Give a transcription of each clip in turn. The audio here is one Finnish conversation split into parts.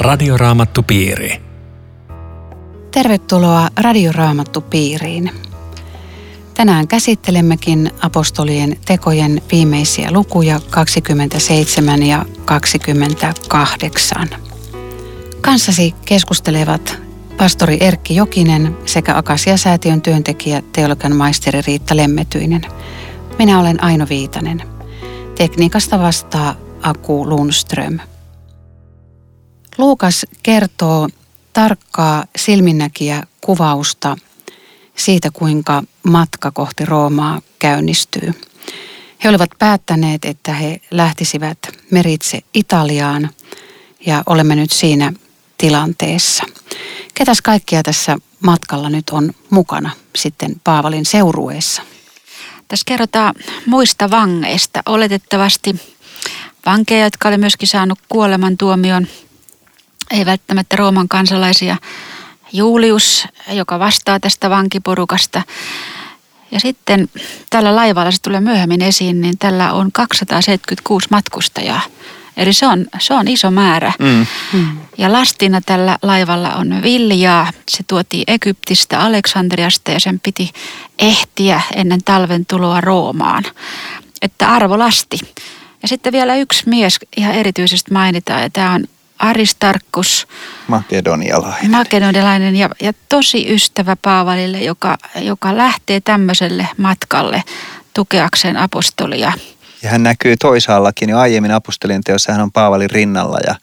Radioraamattupiiri. Tervetuloa Radioraamattupiiriin. Tänään käsittelemmekin apostolien tekojen viimeisiä lukuja 27 ja 28. Kanssasi keskustelevat pastori Erkki Jokinen sekä Akasia-säätiön työntekijä teologian maisteri Riitta Lemmetyinen. Minä olen Aino Viitanen. Tekniikasta vastaa Aku Lundström. Luukas kertoo tarkkaa silminnäkiä kuvausta siitä, kuinka matka kohti Roomaa käynnistyy. He olivat päättäneet, että he lähtisivät meritse Italiaan ja olemme nyt siinä tilanteessa. Ketäs kaikkia tässä matkalla nyt on mukana sitten Paavalin seurueessa? Tässä kerrotaan muista vangeista. Oletettavasti vankeja, jotka oli myöskin saanut kuolemantuomion, ei välttämättä Rooman kansalaisia. Julius, joka vastaa tästä vankiporukasta. Ja sitten tällä laivalla, se tulee myöhemmin esiin, niin tällä on 276 matkustajaa. Eli se on, se on iso määrä. Mm. Mm. Ja lastina tällä laivalla on viljaa. Se tuotiin Egyptistä, Aleksandriasta ja sen piti ehtiä ennen talven tuloa Roomaan. Että arvo lasti. Ja sitten vielä yksi mies ihan erityisesti mainitaan, ja tämä on Aristarkkus. Makedonialainen. Makedonialainen ja, ja tosi ystävä Paavalille, joka, joka lähtee tämmöiselle matkalle tukeakseen apostolia. Ja hän näkyy toisaallakin jo aiemmin apostolien teossa, hän on Paavalin rinnalla ja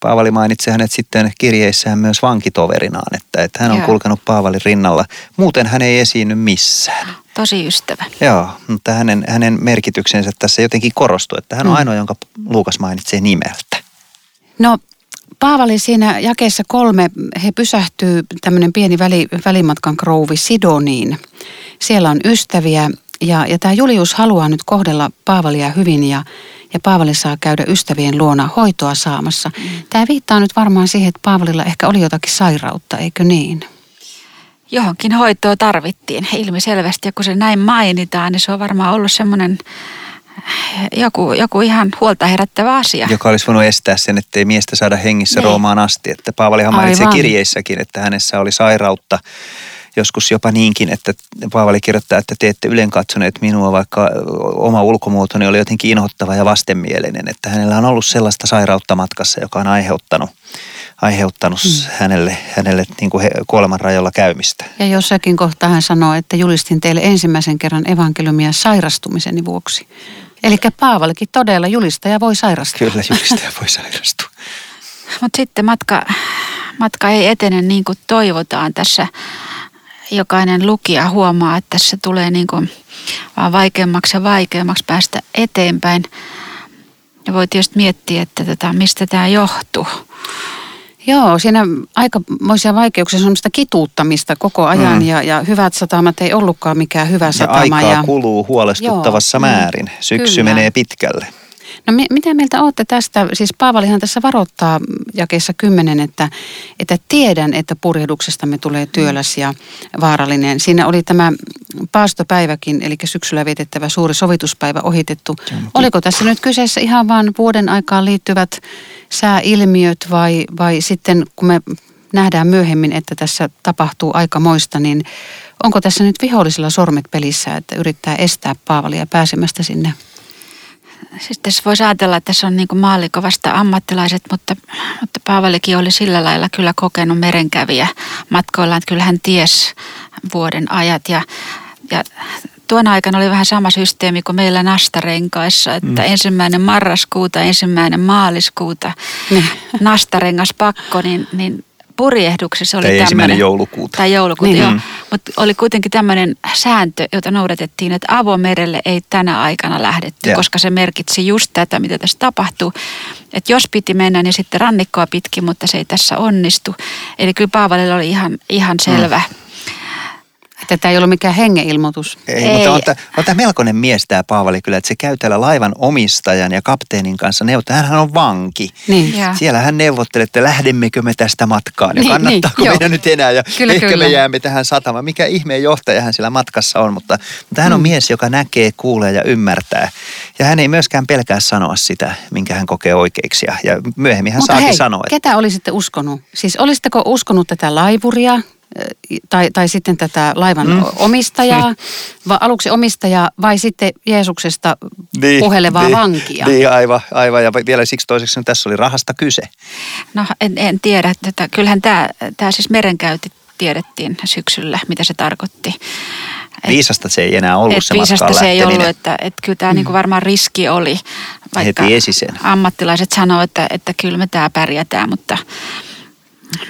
Paavali mainitsi hänet sitten kirjeissään myös vankitoverinaan, että, että hän on Joo. kulkenut Paavalin rinnalla. Muuten hän ei esiinny missään. Tosi ystävä. Joo, mutta hänen, hänen merkityksensä tässä jotenkin korostuu, että hän on mm. ainoa, jonka Luukas mainitsee nimeltä. No Paavali siinä jakeessa kolme, he pysähtyy tämmöinen pieni väli, välimatkan krouvi Sidoniin. Siellä on ystäviä ja, ja tämä Julius haluaa nyt kohdella Paavalia hyvin ja, ja Paavali saa käydä ystävien luona hoitoa saamassa. Mm. Tämä viittaa nyt varmaan siihen, että Paavalilla ehkä oli jotakin sairautta, eikö niin? Johonkin hoitoa tarvittiin ilmiselvästi ja kun se näin mainitaan, niin se on varmaan ollut semmoinen joku, joku ihan huolta herättävä asia. Joka olisi voinut estää sen, ettei miestä saada hengissä niin. Roomaan asti. Että Paavalihan mainitsee kirjeissäkin, että hänessä oli sairautta joskus jopa niinkin, että Paavali kirjoittaa, että te ette ylen katsoneet minua, vaikka oma ulkomuotoni oli jotenkin inhottava ja vastenmielinen. Että hänellä on ollut sellaista sairautta matkassa, joka on aiheuttanut, aiheuttanut hmm. hänelle, hänelle niin kuin kuoleman rajalla käymistä. Ja jossakin kohtaa hän sanoo, että julistin teille ensimmäisen kerran evankeliumia sairastumiseni vuoksi. Eli Paavalikin todella julistaja voi sairastua. Kyllä, julistaja voi sairastua. Mutta sitten matka, matka ei etene niin kuin toivotaan tässä. Jokainen lukija huomaa, että tässä tulee niin kuin vaan vaikeammaksi ja vaikeammaksi päästä eteenpäin. Ja voi tietysti miettiä, että tota, mistä tämä johtuu. Joo, siinä aikamoisia vaikeuksia, semmoista kituuttamista koko ajan mm. ja, ja hyvät satamat ei ollutkaan mikään hyvä satama. Ja aikaa ja... kuluu huolestuttavassa Joo, mm, määrin. Syksy kyllä. menee pitkälle. No mitä mieltä olette tästä? Siis Paavalihan tässä varoittaa jakeessa kymmenen, että, että tiedän, että purjehduksestamme tulee työläs ja vaarallinen. Siinä oli tämä paastopäiväkin, eli syksyllä vietettävä suuri sovituspäivä ohitettu. Oliko tässä nyt kyseessä ihan vain vuoden aikaan liittyvät sääilmiöt vai, vai sitten kun me nähdään myöhemmin, että tässä tapahtuu aika moista, niin onko tässä nyt vihollisilla sormet pelissä, että yrittää estää Paavalia pääsemästä sinne Siis tässä voisi ajatella, että tässä on niin maallikko vasta ammattilaiset, mutta, mutta Paavalikin oli sillä lailla kyllä kokenut merenkävijä matkoillaan, että kyllä hän ties vuoden ajat ja, ja tuona aikana oli vähän sama systeemi kuin meillä nastarenkaissa, että mm. ensimmäinen marraskuuta, ensimmäinen maaliskuuta mm. nastarengas pakko, niin, niin purjehduksessa oli tämmöinen... joulukuuta. Tai joulukuuta, niin. joo. Mutta oli kuitenkin tämmöinen sääntö, jota noudatettiin, että avomerelle ei tänä aikana lähdetty, ja. koska se merkitsi just tätä, mitä tässä tapahtuu. Että jos piti mennä, niin sitten rannikkoa pitkin, mutta se ei tässä onnistu. Eli kyllä Paavalilla oli ihan, ihan selvä. Mm Että tämä ei ollut mikään hengeilmoitus. Ei, ei. mutta on, tämä, on tämä melkoinen mies tämä Paavali kyllä, että se käy täällä laivan omistajan ja kapteenin kanssa neuvottelee. Hän on vanki. Niin. Siellä hän neuvottelee, että lähdemmekö me tästä matkaan ja niin, kannattaako niin, meidän nyt enää ja kyllä, ehkä kyllä. me jäämme tähän satamaan. Mikä ihmeen johtaja hän sillä matkassa on, mutta, mutta hän on mm. mies, joka näkee, kuulee ja ymmärtää. Ja hän ei myöskään pelkää sanoa sitä, minkä hän kokee oikeiksi. Ja myöhemmin hän saakin sanoa. Että... ketä olisitte uskonut? Siis olisitteko uskonut tätä laivuria, tai, tai sitten tätä laivan mm. omistajaa, vai aluksi omistajaa vai sitten Jeesuksesta niin, puhelevaa niin, vankia? Niin, aivan, aivan. Ja vielä siksi toiseksi tässä oli rahasta kyse. No en, en tiedä. Että kyllähän tämä, tämä siis merenkäynti tiedettiin syksyllä, mitä se tarkoitti. Et, viisasta se ei enää ollut et se Viisasta se ei ollut, että, että kyllä tämä mm. niinku varmaan riski oli. Vaikka Heti esisen. ammattilaiset sanoivat, että, että kyllä me tämä pärjätään, mutta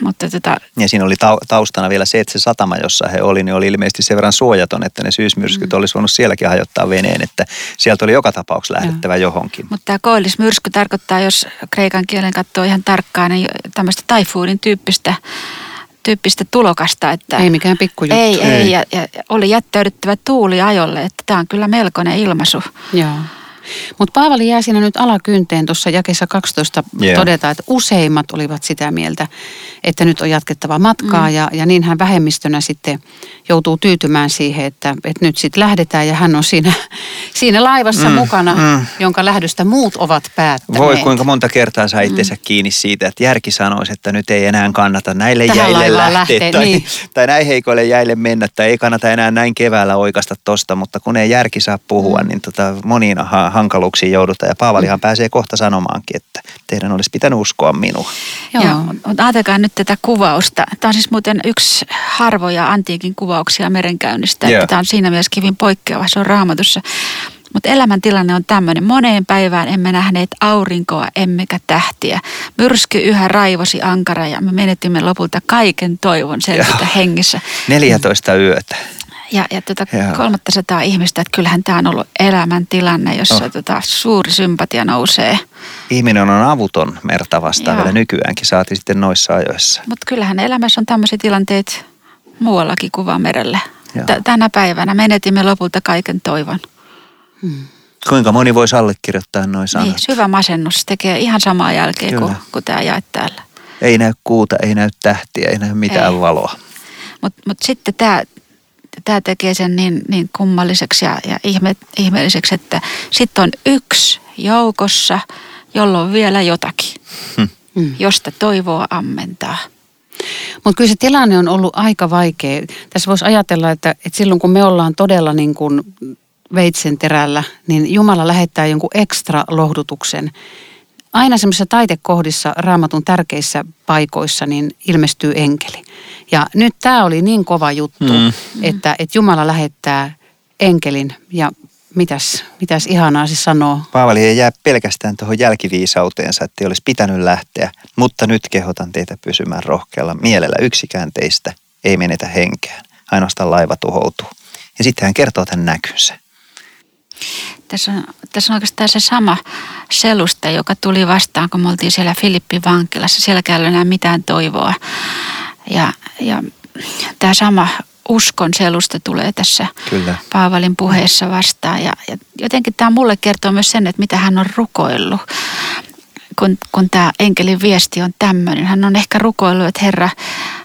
mutta tota... Ja siinä oli taustana vielä se, että se satama, jossa he oli, niin oli ilmeisesti sen verran suojaton, että ne syysmyrskyt mm. olisi voinut sielläkin hajottaa veneen, että sieltä oli joka tapauksessa lähdettävä Joo. johonkin. Mutta tämä koillismyrsky tarkoittaa, jos kreikan kielen katsoo ihan tarkkaan, niin tämmöistä taifuudin tyyppistä tyyppistä tulokasta. Että ei mikään pikkujuttu. Ei, ei, ei. Ja, ja oli jättäydyttävä tuuli ajolle, että tämä on kyllä melkoinen ilmaisu. Joo. Mutta Paavali jää siinä nyt alakynteen tuossa jakessa 12 yeah. todeta, että useimmat olivat sitä mieltä, että nyt on jatkettava matkaa mm. ja, ja niin hän vähemmistönä sitten joutuu tyytymään siihen, että, että nyt sitten lähdetään ja hän on siinä, siinä laivassa mm. mukana, mm. jonka lähdöstä muut ovat päättäneet. Voi kuinka monta kertaa saa itsensä mm. kiinni siitä, että järki sanoisi, että nyt ei enää kannata näille Tähän jäille lähteä, lähteä tai, niin. tai näin heikoille jäille mennä tai ei kannata enää näin keväällä oikasta tosta, mutta kun ei järki saa puhua, mm. niin tota, moniin hankaluuksiin joudutaan. Ja Paavalihan mm. pääsee kohta sanomaankin, että teidän olisi pitänyt uskoa minua. Joo, Joo. mutta ajatelkaa nyt tätä kuvausta. Tämä on siis muuten yksi harvoja antiikin kuvauksia merenkäynnistä. Että tämä on siinä mielessä kivin poikkeava, se on raamatussa. Mutta elämäntilanne on tämmöinen. Moneen päivään emme nähneet aurinkoa emmekä tähtiä. Myrsky yhä raivosi ankara ja me menetimme lopulta kaiken toivon selvitä hengissä. 14 yötä ja, ja tuota 300 ihmistä, että kyllähän tämä on ollut elämäntilanne, jossa oh. tota, suuri sympatia nousee. Ihminen on avuton merta vastaan vielä nykyäänkin, saati sitten noissa ajoissa. Mutta kyllähän elämässä on tämmöisiä tilanteita muuallakin kuin vaan merellä. T- tänä päivänä menetimme lopulta kaiken toivon. Hmm. Kuinka moni voisi allekirjoittaa noin sanat? Niin, syvä masennus tekee ihan samaa jälkeen Kyllä. kuin, kuin tämä jaet täällä. Ei näy kuuta, ei näy tähtiä, ei näy mitään ei. valoa. Mutta mut sitten tämä tämä tekee sen niin, niin kummalliseksi ja, ja ihme, ihmeelliseksi, että sitten on yksi joukossa, jolla on vielä jotakin, hmm. hmm. josta toivoa ammentaa. Mutta kyllä se tilanne on ollut aika vaikea. Tässä voisi ajatella, että, että silloin kun me ollaan todella niin kuin veitsen terällä, niin Jumala lähettää jonkun ekstra lohdutuksen aina semmoisissa taitekohdissa raamatun tärkeissä paikoissa niin ilmestyy enkeli. Ja nyt tämä oli niin kova juttu, mm. että, että Jumala lähettää enkelin ja mitäs, mitäs ihanaa se sanoo. Paavali ei jää pelkästään tuohon jälkiviisauteensa, että ei olisi pitänyt lähteä, mutta nyt kehotan teitä pysymään rohkealla mielellä. Yksikään teistä ei menetä henkeään, ainoastaan laiva tuhoutuu. Ja sitten hän kertoo tämän näkynsä. Tässä on, tässä on oikeastaan se sama seluste, joka tuli vastaan, kun me oltiin siellä Filippi vankilassa. Siellä ei ole enää mitään toivoa. Ja, ja tämä sama uskon seluste tulee tässä Kyllä. Paavalin puheessa vastaan. Ja, ja jotenkin tämä mulle kertoo myös sen, että mitä hän on rukoillut kun, kun tämä enkelin viesti on tämmöinen. Hän on ehkä rukoillut, että Herra,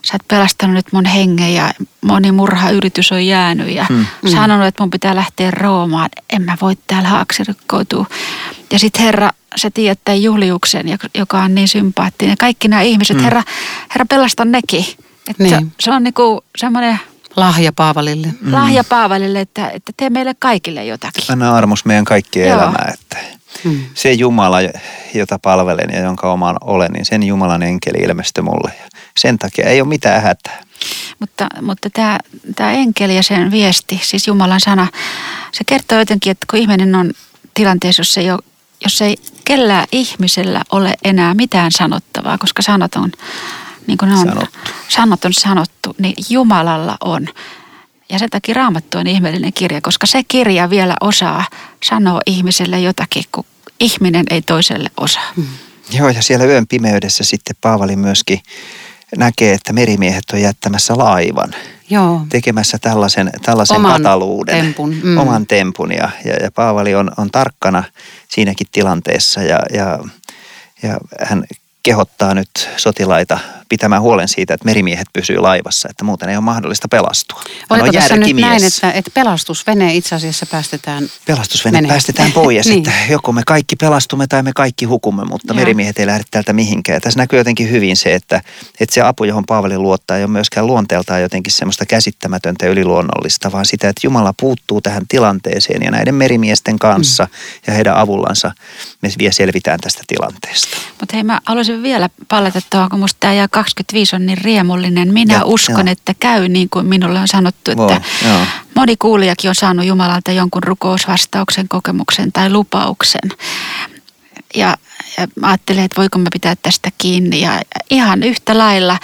sä oot pelastanut nyt mun hengen ja moni murha yritys on jäänyt ja hmm. sanonut, että mun pitää lähteä Roomaan. En mä voi täällä haaksirikkoutua. Ja sitten Herra, sä tiedät tämän Juliuksen, joka on niin sympaattinen. Kaikki nämä ihmiset, hmm. Herra, Herra pelasta nekin. Että niin. Se on niinku semmoinen Lahja Paavalille. Mm. Lahja Paavalille, että, että tee meille kaikille jotakin. Anna armos meidän kaikkien Joo. elämää, että Hmm. Se Jumala, jota palvelen ja jonka oman olen, niin sen Jumalan enkeli ilmestyi mulle. Ja sen takia ei ole mitään hätää. Mutta, mutta tämä, tämä enkeli ja sen viesti, siis Jumalan sana, se kertoo jotenkin, että kun ihminen on tilanteessa, jossa ei, ole, jos ei kellään ihmisellä ole enää mitään sanottavaa, koska sanot on, niin kuin ne on, sanottu. sanot on sanottu, niin Jumalalla on. Ja sen takia Raamattu on ihmeellinen kirja, koska se kirja vielä osaa sanoa ihmiselle jotakin, kun ihminen ei toiselle osaa. Mm. Joo, ja siellä yön pimeydessä sitten Paavali myöskin näkee, että merimiehet on jättämässä laivan. Joo. tekemässä tällaisen, tällaisen Oman kataluuden, tempun, mm. oman tempun. Ja, ja, ja Paavali on, on tarkkana siinäkin tilanteessa ja, ja, ja hän kehottaa nyt sotilaita pitämään huolen siitä, että merimiehet pysyy laivassa, että muuten ei ole mahdollista pelastua. Oliko on tässä nyt näin, että, että pelastusvene itse asiassa päästetään Pelastusvene menee? päästetään pois, Niin. että joko me kaikki pelastumme tai me kaikki hukumme, mutta Joo. merimiehet ei lähde täältä mihinkään. Ja tässä näkyy jotenkin hyvin se, että, että se apu, johon Paavali luottaa, ei ole myöskään luonteeltaan jotenkin semmoista käsittämätöntä yliluonnollista, vaan sitä, että Jumala puuttuu tähän tilanteeseen ja näiden merimiesten kanssa mm. ja heidän avullansa me vielä selvitään tästä tilanteesta. Mutta hei, mä haluaisin vielä palata tuohon, kun musta tämä 25 on niin riemullinen. Minä Joo, uskon, joo. että käy niin kuin minulle on sanottu, että Voi, joo. moni kuulijakin on saanut Jumalalta jonkun rukousvastauksen, kokemuksen tai lupauksen. Ja, ja ajattelin, että voiko mä pitää tästä kiinni. Ja ihan yhtä lailla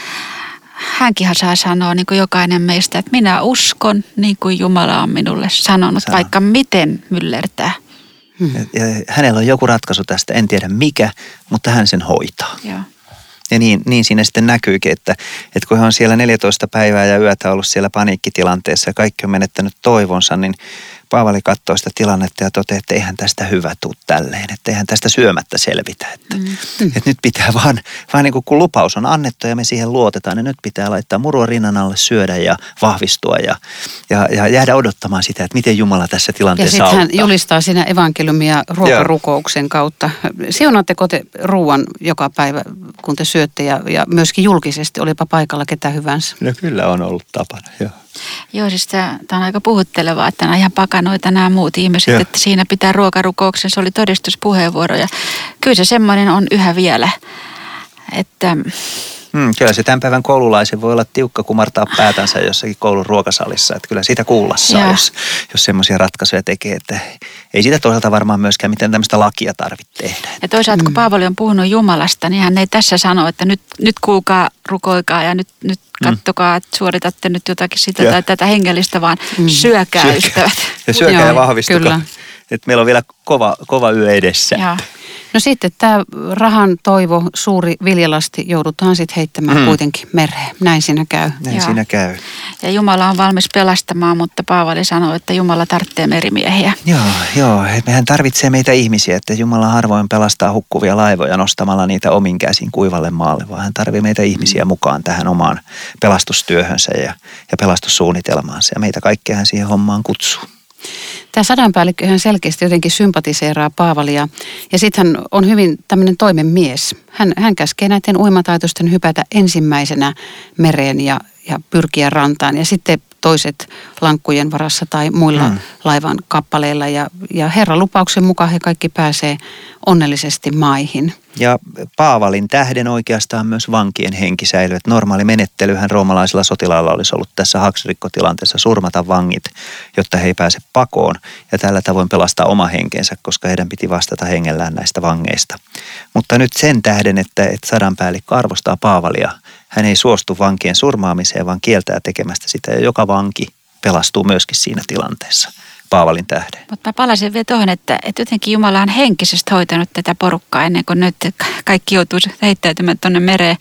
hänkin saa sanoa, niin kuin jokainen meistä, että minä uskon, niin kuin Jumala on minulle sanonut, Sano. vaikka miten myllertää. Ja, ja hänellä on joku ratkaisu tästä, en tiedä mikä, mutta hän sen hoitaa. Joo. Ja niin, niin siinä sitten näkyykin, että, että kun he on siellä 14 päivää ja yötä ollut siellä paniikkitilanteessa ja kaikki on menettänyt toivonsa, niin Paavali katsoo sitä tilannetta ja toteaa, että eihän tästä hyvä tuu tälleen, että eihän tästä syömättä selvitä. Että, mm. että nyt pitää vaan, vaan niin kuin kun lupaus on annettu ja me siihen luotetaan, niin nyt pitää laittaa murua rinnan alle, syödä ja vahvistua ja, ja, ja jäädä odottamaan sitä, että miten Jumala tässä Ja tilanteessa sitten hän julistaa siinä evankeliumia ruokarukouksen kautta. Siunaatteko te ruuan joka päivä, kun te syötte ja, ja myöskin julkisesti, olipa paikalla ketä hyvänsä? No kyllä on ollut tapana, joo. Joo, siis tämä on aika puhuttelevaa, että nämä ihan pakanoita nämä muut ihmiset, Joo. että siinä pitää ruokarukouksen, se oli todistuspuheenvuoro ja kyllä se semmoinen on yhä vielä, että Mm, kyllä se tämän päivän koululaisen voi olla tiukka kumartaa päätänsä jossakin koulun ruokasalissa. Että kyllä siitä kuulla saa, Joo. jos, jos semmoisia ratkaisuja tekee. Että ei siitä toisaalta varmaan myöskään mitään tämmöistä lakia tarvitse tehdä. ja toisaalta kun Paavali on puhunut Jumalasta, niin hän ei tässä sano, että nyt, nyt kuulkaa, rukoikaa ja nyt, nyt kattokaa, että suoritatte nyt jotakin sitä Joo. tai tätä hengellistä, vaan syökää, Syökää. ystävät. Ja syökää Joo, ja vahvistukaa. kyllä. Että meillä on vielä kova, kova yö edessä. Joo. No sitten tämä rahan toivo, suuri viljalasti joudutaan sitten heittämään Mm. kuitenkin mereen. Näin siinä käy. Näin Joo. siinä käy. Ja Jumala on valmis pelastamaan, mutta Paavali sanoo, että Jumala tarvitsee merimiehiä. Joo, joo. Mehän tarvitsee meitä ihmisiä, että Jumala harvoin pelastaa hukkuvia laivoja nostamalla niitä omin käsin kuivalle maalle, vaan hän tarvitsee meitä ihmisiä mukaan tähän omaan pelastustyöhönsä ja, ja pelastussuunnitelmaansa. Ja meitä kaikkea hän siihen hommaan kutsuu. Tämä sadanpäällikkö ihan selkeästi jotenkin sympatiseeraa Paavalia ja sitten hän on hyvin tämmöinen toimenmies. Hän, hän käskee näiden uimataitoisten hypätä ensimmäisenä mereen ja, ja pyrkiä rantaan ja sitten toiset lankkujen varassa tai muilla Mm. laivan kappaleilla ja, ja Herran lupauksen mukaan he kaikki pääsee onnellisesti maihin. Ja Paavalin tähden oikeastaan myös vankien henki säilyy. Normaali menettelyhän roomalaisilla sotilailla olisi ollut tässä haksirikkotilanteessa surmata vangit, jotta he ei pääse pakoon ja tällä tavoin pelastaa oma henkensä, koska heidän piti vastata hengellään näistä vangeista. Mutta nyt sen tähden, että, että sadanpäällikkö arvostaa Paavalia, hän ei suostu vankien surmaamiseen, vaan kieltää tekemästä sitä ja joka vanki pelastuu myöskin siinä tilanteessa Paavalin tähden. Mutta mä palasin vielä tuohon, että, että jotenkin Jumala on henkisesti hoitanut tätä porukkaa ennen kuin nyt kaikki joutuu heittäytymään tuonne mereen.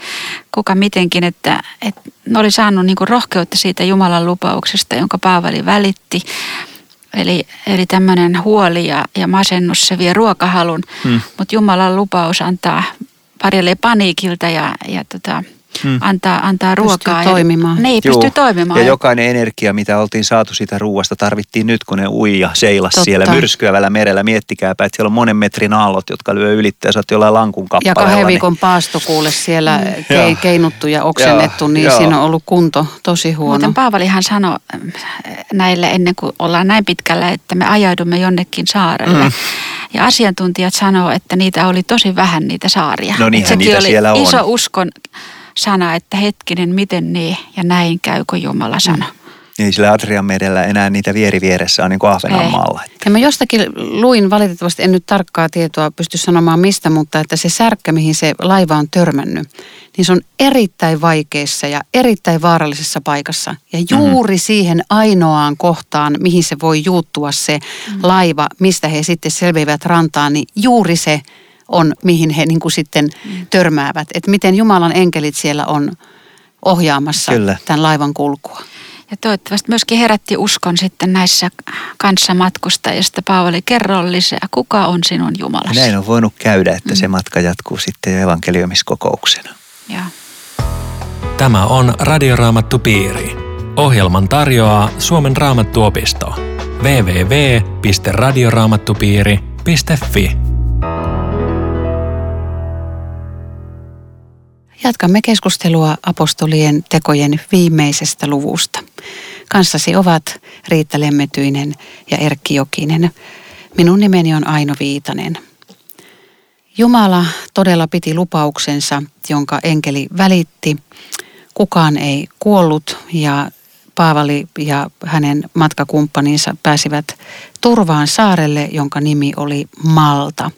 Kuka mitenkin, että, että ne oli saanut niin kuin rohkeutta siitä Jumalan lupauksesta, jonka Paavali välitti. Eli, eli tämmöinen huoli ja, ja masennus, se vie ruokahalun, Hmm. mutta Jumalan lupaus antaa parjalle paniikilta ja, ja tota, Hmm. antaa, antaa ruokaa. toimimaan. Ja, niin, Juu. pystyy toimimaan. Ja jokainen energia, mitä oltiin saatu siitä ruuasta, tarvittiin nyt, kun ne ui ja seilas Totta. siellä myrskyävällä merellä. Miettikääpä, että siellä on monen metrin aallot, jotka lyö ylittä ja sä oot jollain lankun Ja kappaleella. kahden niin- viikon paasto kuule siellä Mm. ke, Joo. keinuttu ja oksennettu, Joo, niin joo. siinä on ollut kunto tosi huono. Muuten Paavalihan sanoi ähm, näille ennen kuin ollaan näin pitkällä, että me ajaudumme jonnekin saarelle. Mm. Ja asiantuntijat sanoo, että niitä oli tosi vähän niitä saaria. No niinhän sekin niitä oli siellä on. iso uskon sana, että hetkinen, miten niin ja näin käy, kun Jumala sanoi. Ei sillä Adrian merellä enää niitä vieri vieressä on niin kuin Ahvenanmaalla. Että- Ja mä jostakin luin, valitettavasti en nyt tarkkaa tietoa pysty sanomaan mistä, mutta että se särkkä, mihin se laiva on törmännyt, niin se on erittäin vaikeassa ja erittäin vaarallisessa paikassa. Ja juuri mm-hmm. siihen ainoaan kohtaan, mihin se voi juuttua se mm-hmm. laiva, mistä he sitten selviävät rantaan, niin juuri se on, mihin he niin kuin sitten mm. törmäävät. Että miten Jumalan enkelit siellä on ohjaamassa Kyllä. tämän laivan kulkua. Ja toivottavasti myöskin herätti uskon sitten näissä kanssamatkustajista. Paavali, kerro lisää, kuka on sinun Jumalasi? Näin on voinut käydä, että mm. se matka jatkuu sitten evankeliumiskokouksena. Ja. Tämä on Radioraamattu Piiri. Ohjelman tarjoaa Suomen raamattuopisto. www.radioraamattupiiri.fi Jatkamme keskustelua apostolien tekojen viimeisestä luvusta. Kanssasi ovat Riitta Lemmetyinen ja Erkki Jokinen. Minun nimeni on Aino Viitanen. Jumala todella piti lupauksensa, jonka enkeli välitti. Kukaan ei kuollut ja Paavali ja hänen matkakumppaninsa pääsivät turvaan saarelle, jonka nimi oli Malta.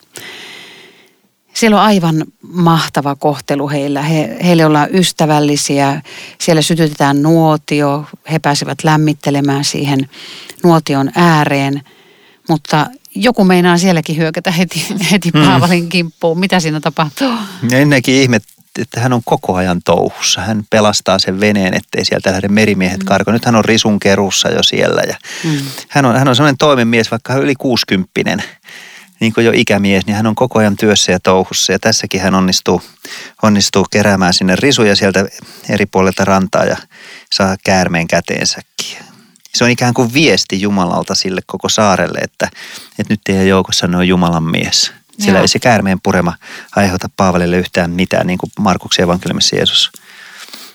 Siellä on aivan mahtava kohtelu heillä. He, heille ollaan ystävällisiä. Siellä sytytetään nuotio. He pääsevät lämmittelemään siihen nuotion ääreen. Mutta joku meinaa sielläkin hyökätä heti, heti hmm. Paavalin kimppuun. Mitä siinä tapahtuu? Ennenkin ihmet, että hän on koko ajan touhussa. Hän pelastaa sen veneen, ettei sieltä lähde merimiehet mm. karko. Nyt hän on risun kerussa jo siellä. Ja mm. hän, on, hän on sellainen toimenmies, vaikka hän on yli kuusikymppinen niin kuin jo ikämies, niin hän on koko ajan työssä ja touhussa. Ja tässäkin hän onnistuu, onnistuu keräämään sinne risuja sieltä eri puolilta rantaa ja saa käärmeen käteensäkin. Se on ikään kuin viesti Jumalalta sille koko saarelle, että, että nyt teidän joukossa on Jumalan mies. Sillä Joo. ei se käärmeen purema aiheuta Paavalille yhtään mitään, niin kuin Markuksen evankeliumissa Jeesus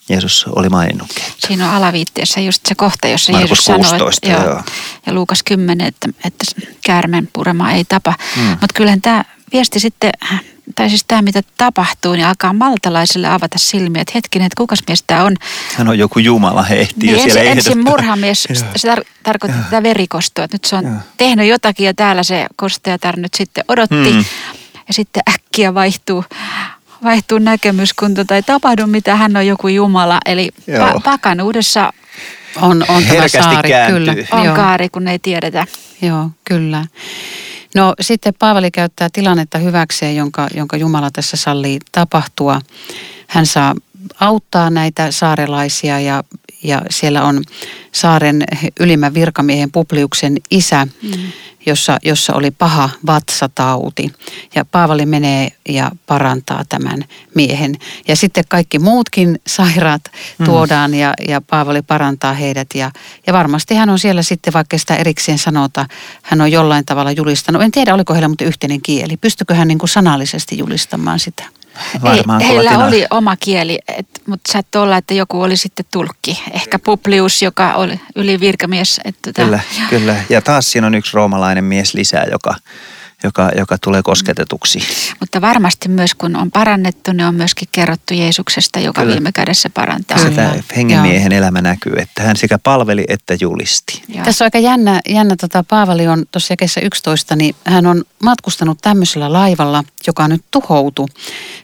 Jeesus oli maininnutkin. Siinä on alaviitteessä just se kohta, jossa Markus Jeesus 16, sanoi, että, joo, ja Luukas 10, että, että käärmeen purema ei tapa. Mm. Mutta kyllähän tämä viesti sitten, tai siis tämä mitä tapahtuu, niin alkaa maltalaisille avata silmiä, että hetkinen, että kukas mies tämä on. Hän on joku Jumala, he ehtii niin jo siellä ensin, ensin murhamies, se tar- tarkoittaa tätä verikostoa, että nyt se on ja. tehnyt jotakin ja täällä se kostajatar nyt sitten odotti. Mm. Ja sitten äkkiä vaihtuu, näkemys, kun tota ei tapahdu mitä hän on joku Jumala. Eli pa- pakanuudessa on, on tämä saari, kääntyy. kyllä. On Joo. kaari, kun ei tiedetä. Joo, kyllä. No sitten Paavali käyttää tilannetta hyväkseen, jonka, jonka Jumala tässä sallii tapahtua. Hän saa auttaa näitä saarelaisia ja, ja siellä on saaren ylimmän virkamiehen Publiuksen isä, mm jossa, jossa oli paha vatsatauti. Ja Paavali menee ja parantaa tämän miehen. Ja sitten kaikki muutkin sairaat mm. tuodaan ja, ja Paavali parantaa heidät. Ja, ja varmasti hän on siellä sitten, vaikka sitä erikseen sanota, hän on jollain tavalla julistanut. En tiedä, oliko heillä mutta yhteinen kieli. Pystykö hän niin kuin sanallisesti julistamaan sitä? Varmaan Ei, heillä oli oma kieli, et, mutta saattoi olla, että joku oli sitten tulkki. Ehkä Publius, joka oli yli virkamies. Että tota- kyllä, tota... kyllä. Ja taas siinä on yksi roomalainen mies lisää, joka, joka, joka tulee kosketetuksi. Mutta varmasti myös kun on parannettu, niin on myöskin kerrottu Jeesuksesta, joka Kyllä. viime kädessä parantaa. Sitä hengenmiehen Joo. elämä näkyy, että hän sekä palveli että julisti. Joo. Tässä on aika jännä, jännä tota, Paavali on tuossa jakessa 11, niin hän on matkustanut tämmöisellä laivalla, joka nyt tuhoutu.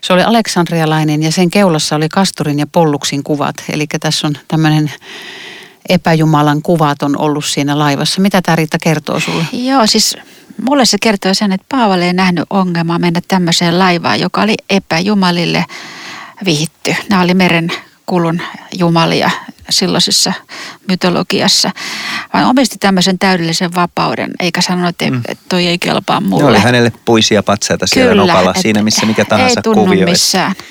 Se oli aleksandrialainen ja sen keulassa oli kasturin ja polluksin kuvat. Eli tässä on tämmöinen epäjumalan kuvat on ollut siinä laivassa. Mitä tämä Riitta kertoo sulle? Joo, siis mulle se kertoo sen, että Paavali ei nähnyt ongelmaa mennä tämmöiseen laivaan, joka oli epäjumalille vihitty. Nämä oli meren kulun jumalia silloisessa mytologiassa, vaan omisti tämmöisen täydellisen vapauden, eikä sanonut, että mm. toi ei kelpaa mulle. Ne oli hänelle puisia patsaita siellä Kyllä, nokalla, siinä missä mikä tahansa ei kuvio. missään. Et,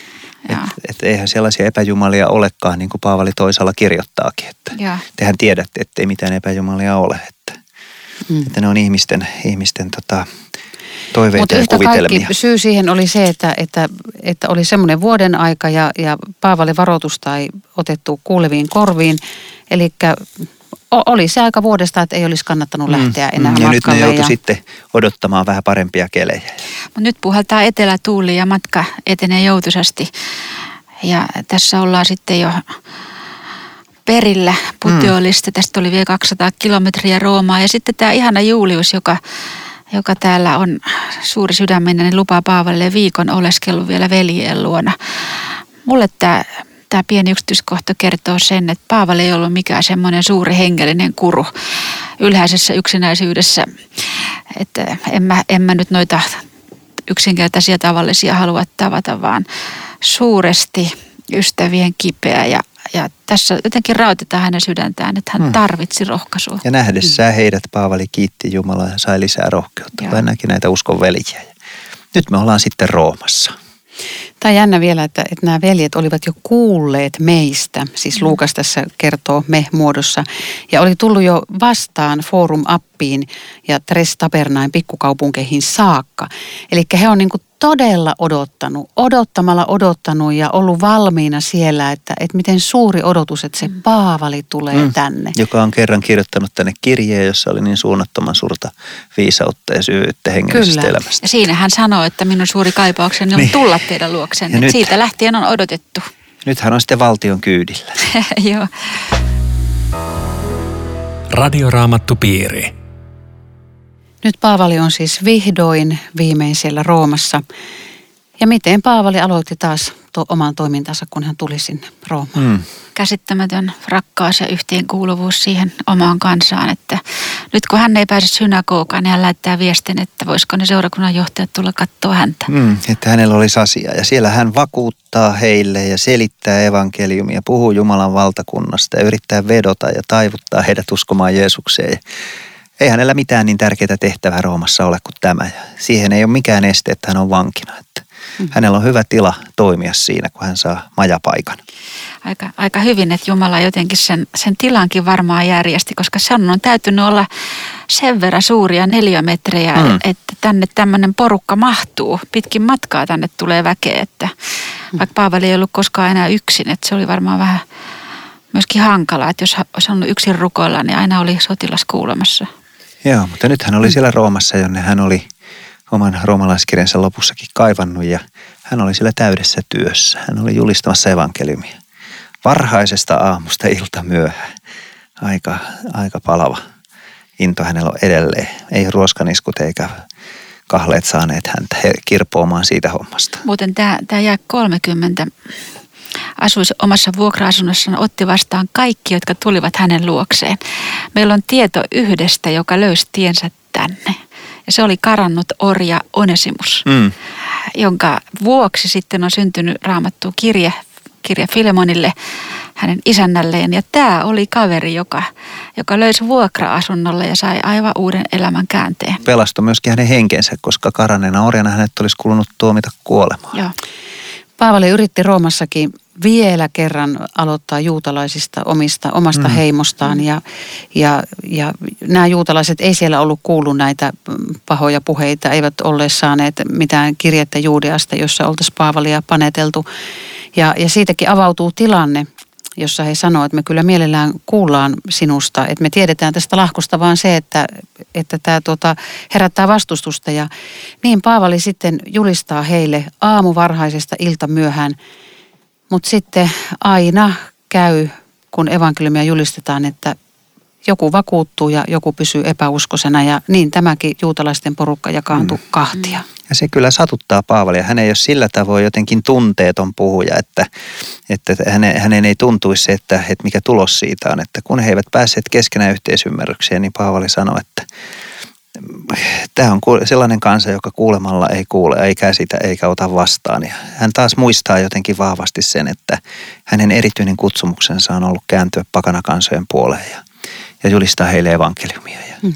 et eihän sellaisia epäjumalia olekaan, niin kuin Paavali toisella kirjoittaakin. Että tehän tiedätte, että ei mitään epäjumalia ole. Että, mm. että ne on ihmisten, ihmisten tota, toiveita Mutta ja kuvitelmia. Kaikki syy siihen oli se, että, että, että oli semmoinen vuoden aika ja, ja Paavali varoitusta ei otettu kuuleviin korviin. Eli oli se aika vuodesta, että ei olisi kannattanut mm, lähteä enää mm, ja nyt ne joutui ja... sitten odottamaan vähän parempia kelejä. Mut nyt puhaltaa etelätuuli ja matka etenee joutuisasti. Ja tässä ollaan sitten jo perillä Puteolista. Mm. Tästä oli vielä 200 kilometriä Roomaa. Ja sitten tämä ihana Julius, joka, joka täällä on suuri sydäminen, niin lupaa Paavalille viikon oleskelu vielä veljeen luona. Mulle tämä tämä pieni yksityiskohta kertoo sen, että Paavali ei ollut mikään semmoinen suuri hengellinen kuru ylhäisessä yksinäisyydessä. Että en mä, en mä nyt noita yksinkertaisia tavallisia halua tavata, vaan suuresti ystävien kipeä ja, ja tässä jotenkin rautetaan hänen sydäntään, että hän hmm. tarvitsi rohkaisua. Ja nähdessään heidät Paavali kiitti Jumalaa ja sai lisää rohkeutta. Näki näitä uskon veljiä. Nyt me ollaan sitten Roomassa. Tämä on jännä vielä, että, että nämä veljet olivat jo kuulleet meistä, siis mm. Luukas tässä kertoo me muodossa, ja oli tullut jo vastaan Forum Appiin ja Tres Tabernain pikkukaupunkeihin saakka. Eli he on niin kuin todella odottanut, odottamalla odottanut ja ollut valmiina siellä, että, että miten suuri odotus, että se mm. Paavali tulee mm. tänne. Joka on kerran kirjoittanut tänne kirjeen, jossa oli niin suunnattoman suurta viisautta ja syvyyttä hengellisestä Kyllä. elämästä. Ja siinä hän sanoi, että minun suuri kaipaukseni on niin. tulla teidän luoksenne. Nyt, Siitä lähtien on odotettu. Nyt hän on sitten valtion kyydillä. Joo. Radioraamattu piiri. Nyt Paavali on siis vihdoin viimein siellä Roomassa. Ja miten Paavali aloitti taas to- oman toimintansa, kun hän tuli sinne Roomaan? Hmm. Käsittämätön rakkaus ja yhteenkuuluvuus siihen omaan kansaan, että nyt kun hän ei pääse synagogaan, niin hän lähettää viestin, että voisiko ne seurakunnan johtajat tulla katsoa häntä. Hmm, että hänellä olisi asia ja siellä hän vakuuttaa heille ja selittää evankeliumia, puhuu Jumalan valtakunnasta ja yrittää vedota ja taivuttaa heidät uskomaan Jeesukseen ei hänellä mitään niin tärkeää tehtävää Roomassa ole kuin tämä. Ja siihen ei ole mikään este, että hän on vankina. Että mm. Hänellä on hyvä tila toimia siinä, kun hän saa majapaikan. Aika, aika hyvin, että Jumala jotenkin sen, sen tilankin varmaan järjesti, koska se on täytynyt olla sen verran suuria neliömetrejä, mm. että tänne tämmöinen porukka mahtuu. Pitkin matkaa tänne tulee väkeä, että mm. vaikka Paavali ei ollut koskaan enää yksin, että se oli varmaan vähän myöskin hankala, että jos olisi ollut yksin rukoilla, niin aina oli sotilas kuulemassa. Joo, mutta nyt hän oli siellä Roomassa, jonne hän oli oman roomalaiskirjansa lopussakin kaivannut ja hän oli siellä täydessä työssä. Hän oli julistamassa evankeliumia. Varhaisesta aamusta ilta myöhään. Aika, aika palava into hänellä on edelleen. Ei ruoskaniskut eikä kahleet saaneet häntä kirpoamaan siitä hommasta. Muuten tämä, tämä jää 30 asuisi omassa vuokra-asunnossaan, otti vastaan kaikki, jotka tulivat hänen luokseen. Meillä on tieto yhdestä, joka löysi tiensä tänne. Ja se oli karannut orja Onesimus, mm. jonka vuoksi sitten on syntynyt raamattu kirje, kirja Filemonille, hänen isännälleen. Ja tämä oli kaveri, joka, joka löysi vuokra-asunnolle ja sai aivan uuden elämän käänteen. Pelastui myöskin hänen henkensä, koska karanneena orjana hänet olisi kulunut tuomita kuolemaan. Joo. Paavali yritti Roomassakin vielä kerran aloittaa juutalaisista omista, omasta mm. heimostaan ja, ja, ja nämä juutalaiset ei siellä ollut kuullut näitä pahoja puheita, eivät olleet saaneet mitään kirjettä Juudeasta, jossa oltaisiin Paavalia paneteltu ja, ja siitäkin avautuu tilanne, jossa he sanoivat, että me kyllä mielellään kuullaan sinusta, että me tiedetään tästä lahkosta vaan se, että, että tämä tuota, herättää vastustusta. Ja niin Paavali sitten julistaa heille aamuvarhaisesta ilta myöhään, mutta sitten aina käy, kun evankeliumia julistetaan, että joku vakuuttuu ja joku pysyy epäuskosena ja niin tämäkin juutalaisten porukka jakaantui mm. kahtia. Ja se kyllä satuttaa Paavalia. Hän ei ole sillä tavoin jotenkin tunteeton puhuja, että, että hänen, hänen ei tuntuisi se, että, että mikä tulos siitä on. Että kun he eivät päässeet keskenään yhteisymmärrykseen, niin Paavali sanoi, että tämä on sellainen kansa, joka kuulemalla ei kuule, ei käsitä eikä ota vastaan. Ja hän taas muistaa jotenkin vahvasti sen, että hänen erityinen kutsumuksensa on ollut kääntyä pakana kansojen puoleen ja, ja julistaa heille evankeliumia. Ja, hmm.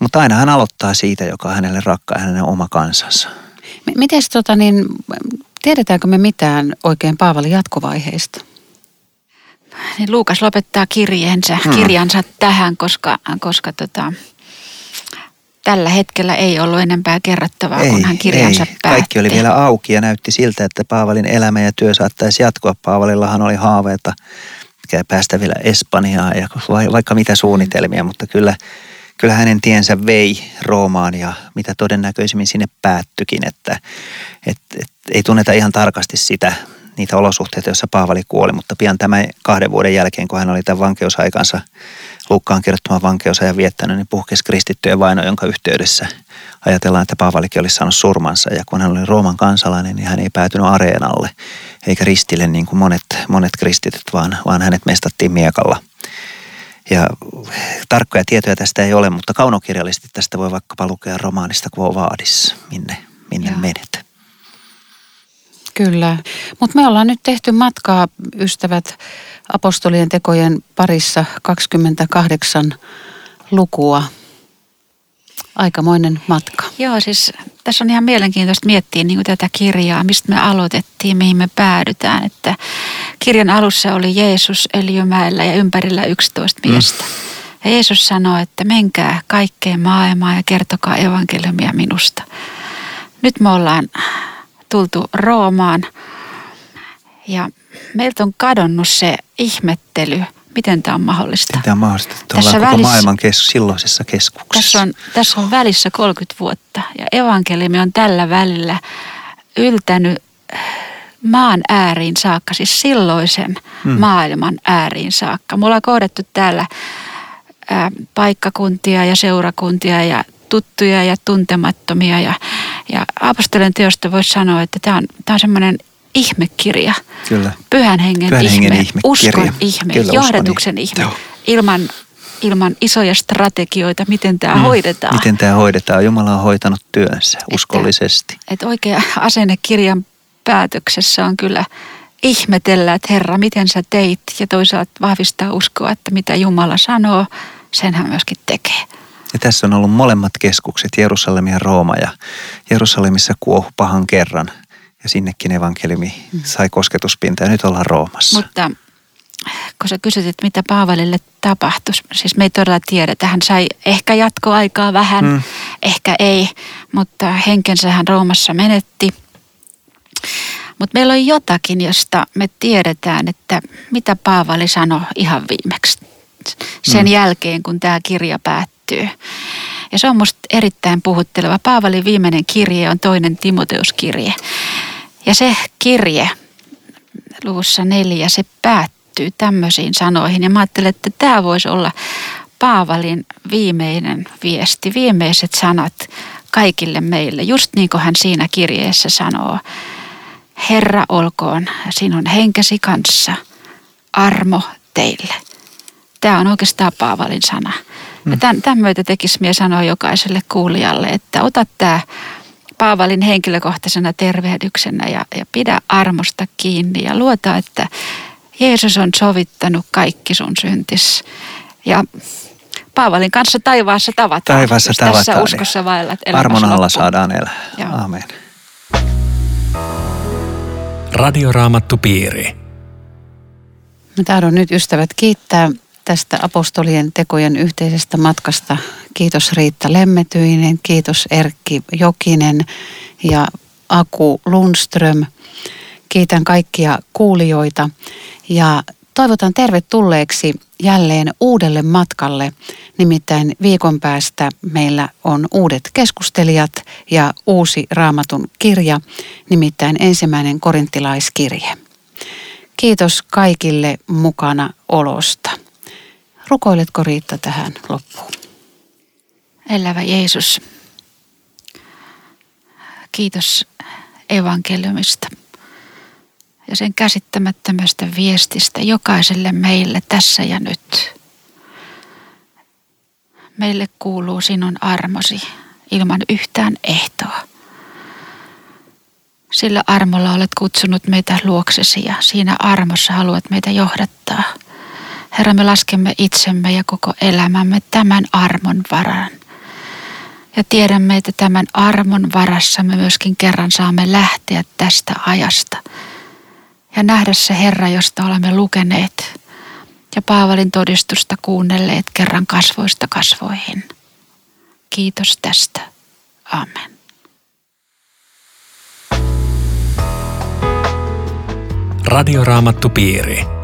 Mutta aina hän aloittaa siitä, joka on hänelle rakkaa, hänen oma kansansa. Miten tota niin, tiedetäänkö me mitään oikein Paavalin jatkovaiheista? Niin Luukas lopettaa kirjeensä, hmm. kirjansa tähän, koska, koska tota, tällä hetkellä ei ollut enempää kerrottavaa, ei, kun hän kirjansa ei. päätti. Kaikki oli vielä auki ja näytti siltä, että Paavalin elämä ja työ saattaisi jatkua. Paavalillahan oli haaveita päästä vielä Espanjaan ja vaikka mitä suunnitelmia, mutta kyllä, kyllä hänen tiensä vei Roomaan ja mitä todennäköisimmin sinne päättyikin, että et, et, ei tunneta ihan tarkasti sitä, niitä olosuhteita, joissa Paavali kuoli, mutta pian tämän kahden vuoden jälkeen, kun hän oli tämän vankeusaikansa Lukkaan kirjoittaman vankeusajan viettänyt, niin puhkesi kristittyjen vaino, jonka yhteydessä ajatellaan, että Paavalikin olisi saanut surmansa. Ja kun hän oli Rooman kansalainen, niin hän ei päätynyt areenalle eikä ristille niin kuin monet, monet kristityt, vaan, vaan hänet mestattiin miekalla. Ja tarkkoja tietoja tästä ei ole, mutta kaunokirjallisesti tästä voi vaikkapa lukea romaanista Quo Vadis, minne, minne menet. Kyllä, mutta me ollaan nyt tehty matkaa, ystävät, apostolien tekojen parissa 28 lukua. Aikamoinen matka. Joo, siis tässä on ihan mielenkiintoista miettiä niin kuin tätä kirjaa, mistä me aloitettiin, mihin me päädytään. Että kirjan alussa oli Jeesus Eliömäellä ja ympärillä 11 mm. miestä. Mm. Ja Jeesus sanoi, että menkää kaikkeen maailmaan ja kertokaa evankeliumia minusta. Nyt me ollaan tultu Roomaan ja meiltä on kadonnut se ihmettely, miten tämä on mahdollista. Tämä on mahdollista, että tässä koko välissä, maailman kes, silloisessa keskuksessa. Tässä on, tässä on välissä 30 vuotta ja evankeliumi on tällä välillä yltänyt maan ääriin saakka, siis silloisen hmm. maailman ääriin saakka. Mulla on kohdettu täällä ää, paikkakuntia ja seurakuntia ja tuttuja ja tuntemattomia. Ja, ja apostolien teosta voisi sanoa, että tämä on, tämä on semmoinen ihmekirja. Kyllä. Pyhän hengen, Pyhän hengen ihme, uskon ihme, Kyllä, johdatuksen ihme. Joo. Ilman, ilman isoja strategioita, miten tämä mm. hoidetaan. Miten tämä hoidetaan. Jumala on hoitanut työnsä uskollisesti. Että, että oikea asenne kirjan päätöksessä on kyllä ihmetellä, että Herra, miten sä teit ja toisaalta vahvistaa uskoa, että mitä Jumala sanoo, sen hän myöskin tekee. Ja tässä on ollut molemmat keskukset, Jerusalem ja Rooma ja Jerusalemissa kuohu pahan kerran ja sinnekin evankeliumi mm. sai kosketuspinta ja nyt ollaan Roomassa. Mutta kun sä kysyt, että mitä Paavalille tapahtui, siis me ei todella tiedetä. Hän sai ehkä jatkoaikaa vähän, mm. ehkä ei, mutta henkensä hän Roomassa menetti. Mutta meillä on jotakin, josta me tiedetään, että mitä Paavali sanoi ihan viimeksi sen mm. jälkeen, kun tämä kirja päättyy. Ja se on musta erittäin puhutteleva. Paavalin viimeinen kirje on toinen Timoteuskirje. Ja se kirje luvussa neljä, se päättyy tämmöisiin sanoihin. Ja mä ajattelen, että tämä voisi olla Paavalin viimeinen viesti, viimeiset sanat kaikille meille. Just niin kuin hän siinä kirjeessä sanoo. Herra olkoon sinun henkesi kanssa, armo teille. Tämä on oikeastaan Paavalin sana. Ja mm. tämän, tämän myötä tekisi minä sanoa jokaiselle kuulijalle, että ota tämä Paavalin henkilökohtaisena tervehdyksenä ja, ja pidä armosta kiinni ja luota, että Jeesus on sovittanut kaikki sun syntis. Ja Paavalin kanssa taivaassa tavataan. Taivaassa tavataan. Tässä uskossa vailla, Armon alla saadaan elää. Joo. Amen. Radioraamattupiiri. Mä tahdon nyt ystävät kiittää tästä apostolien tekojen yhteisestä matkasta. Kiitos Riitta Lemmetyinen, kiitos Erkki Jokinen ja Aku Lundström. Kiitän kaikkia kuulijoita ja toivotan tervetulleeksi jälleen uudelle matkalle. Nimittäin viikon päästä meillä on uudet keskustelijat ja uusi raamatun kirja, nimittäin ensimmäinen korintilaiskirje. Kiitos kaikille mukana olosta. Rukoiletko Riitta tähän loppuun? Elävä Jeesus, kiitos evankeliumista ja sen käsittämättömästä viestistä jokaiselle meille tässä ja nyt. Meille kuuluu sinun armosi ilman yhtään ehtoa. Sillä armolla olet kutsunut meitä luoksesi ja siinä armossa haluat meitä johdattaa – Herra, me laskemme itsemme ja koko elämämme tämän armon varan. Ja tiedämme, että tämän armon varassa me myöskin kerran saamme lähteä tästä ajasta. Ja nähdä se Herra, josta olemme lukeneet. Ja Paavalin todistusta kuunnelleet kerran kasvoista kasvoihin. Kiitos tästä. Amen. Radioraamattupiiri.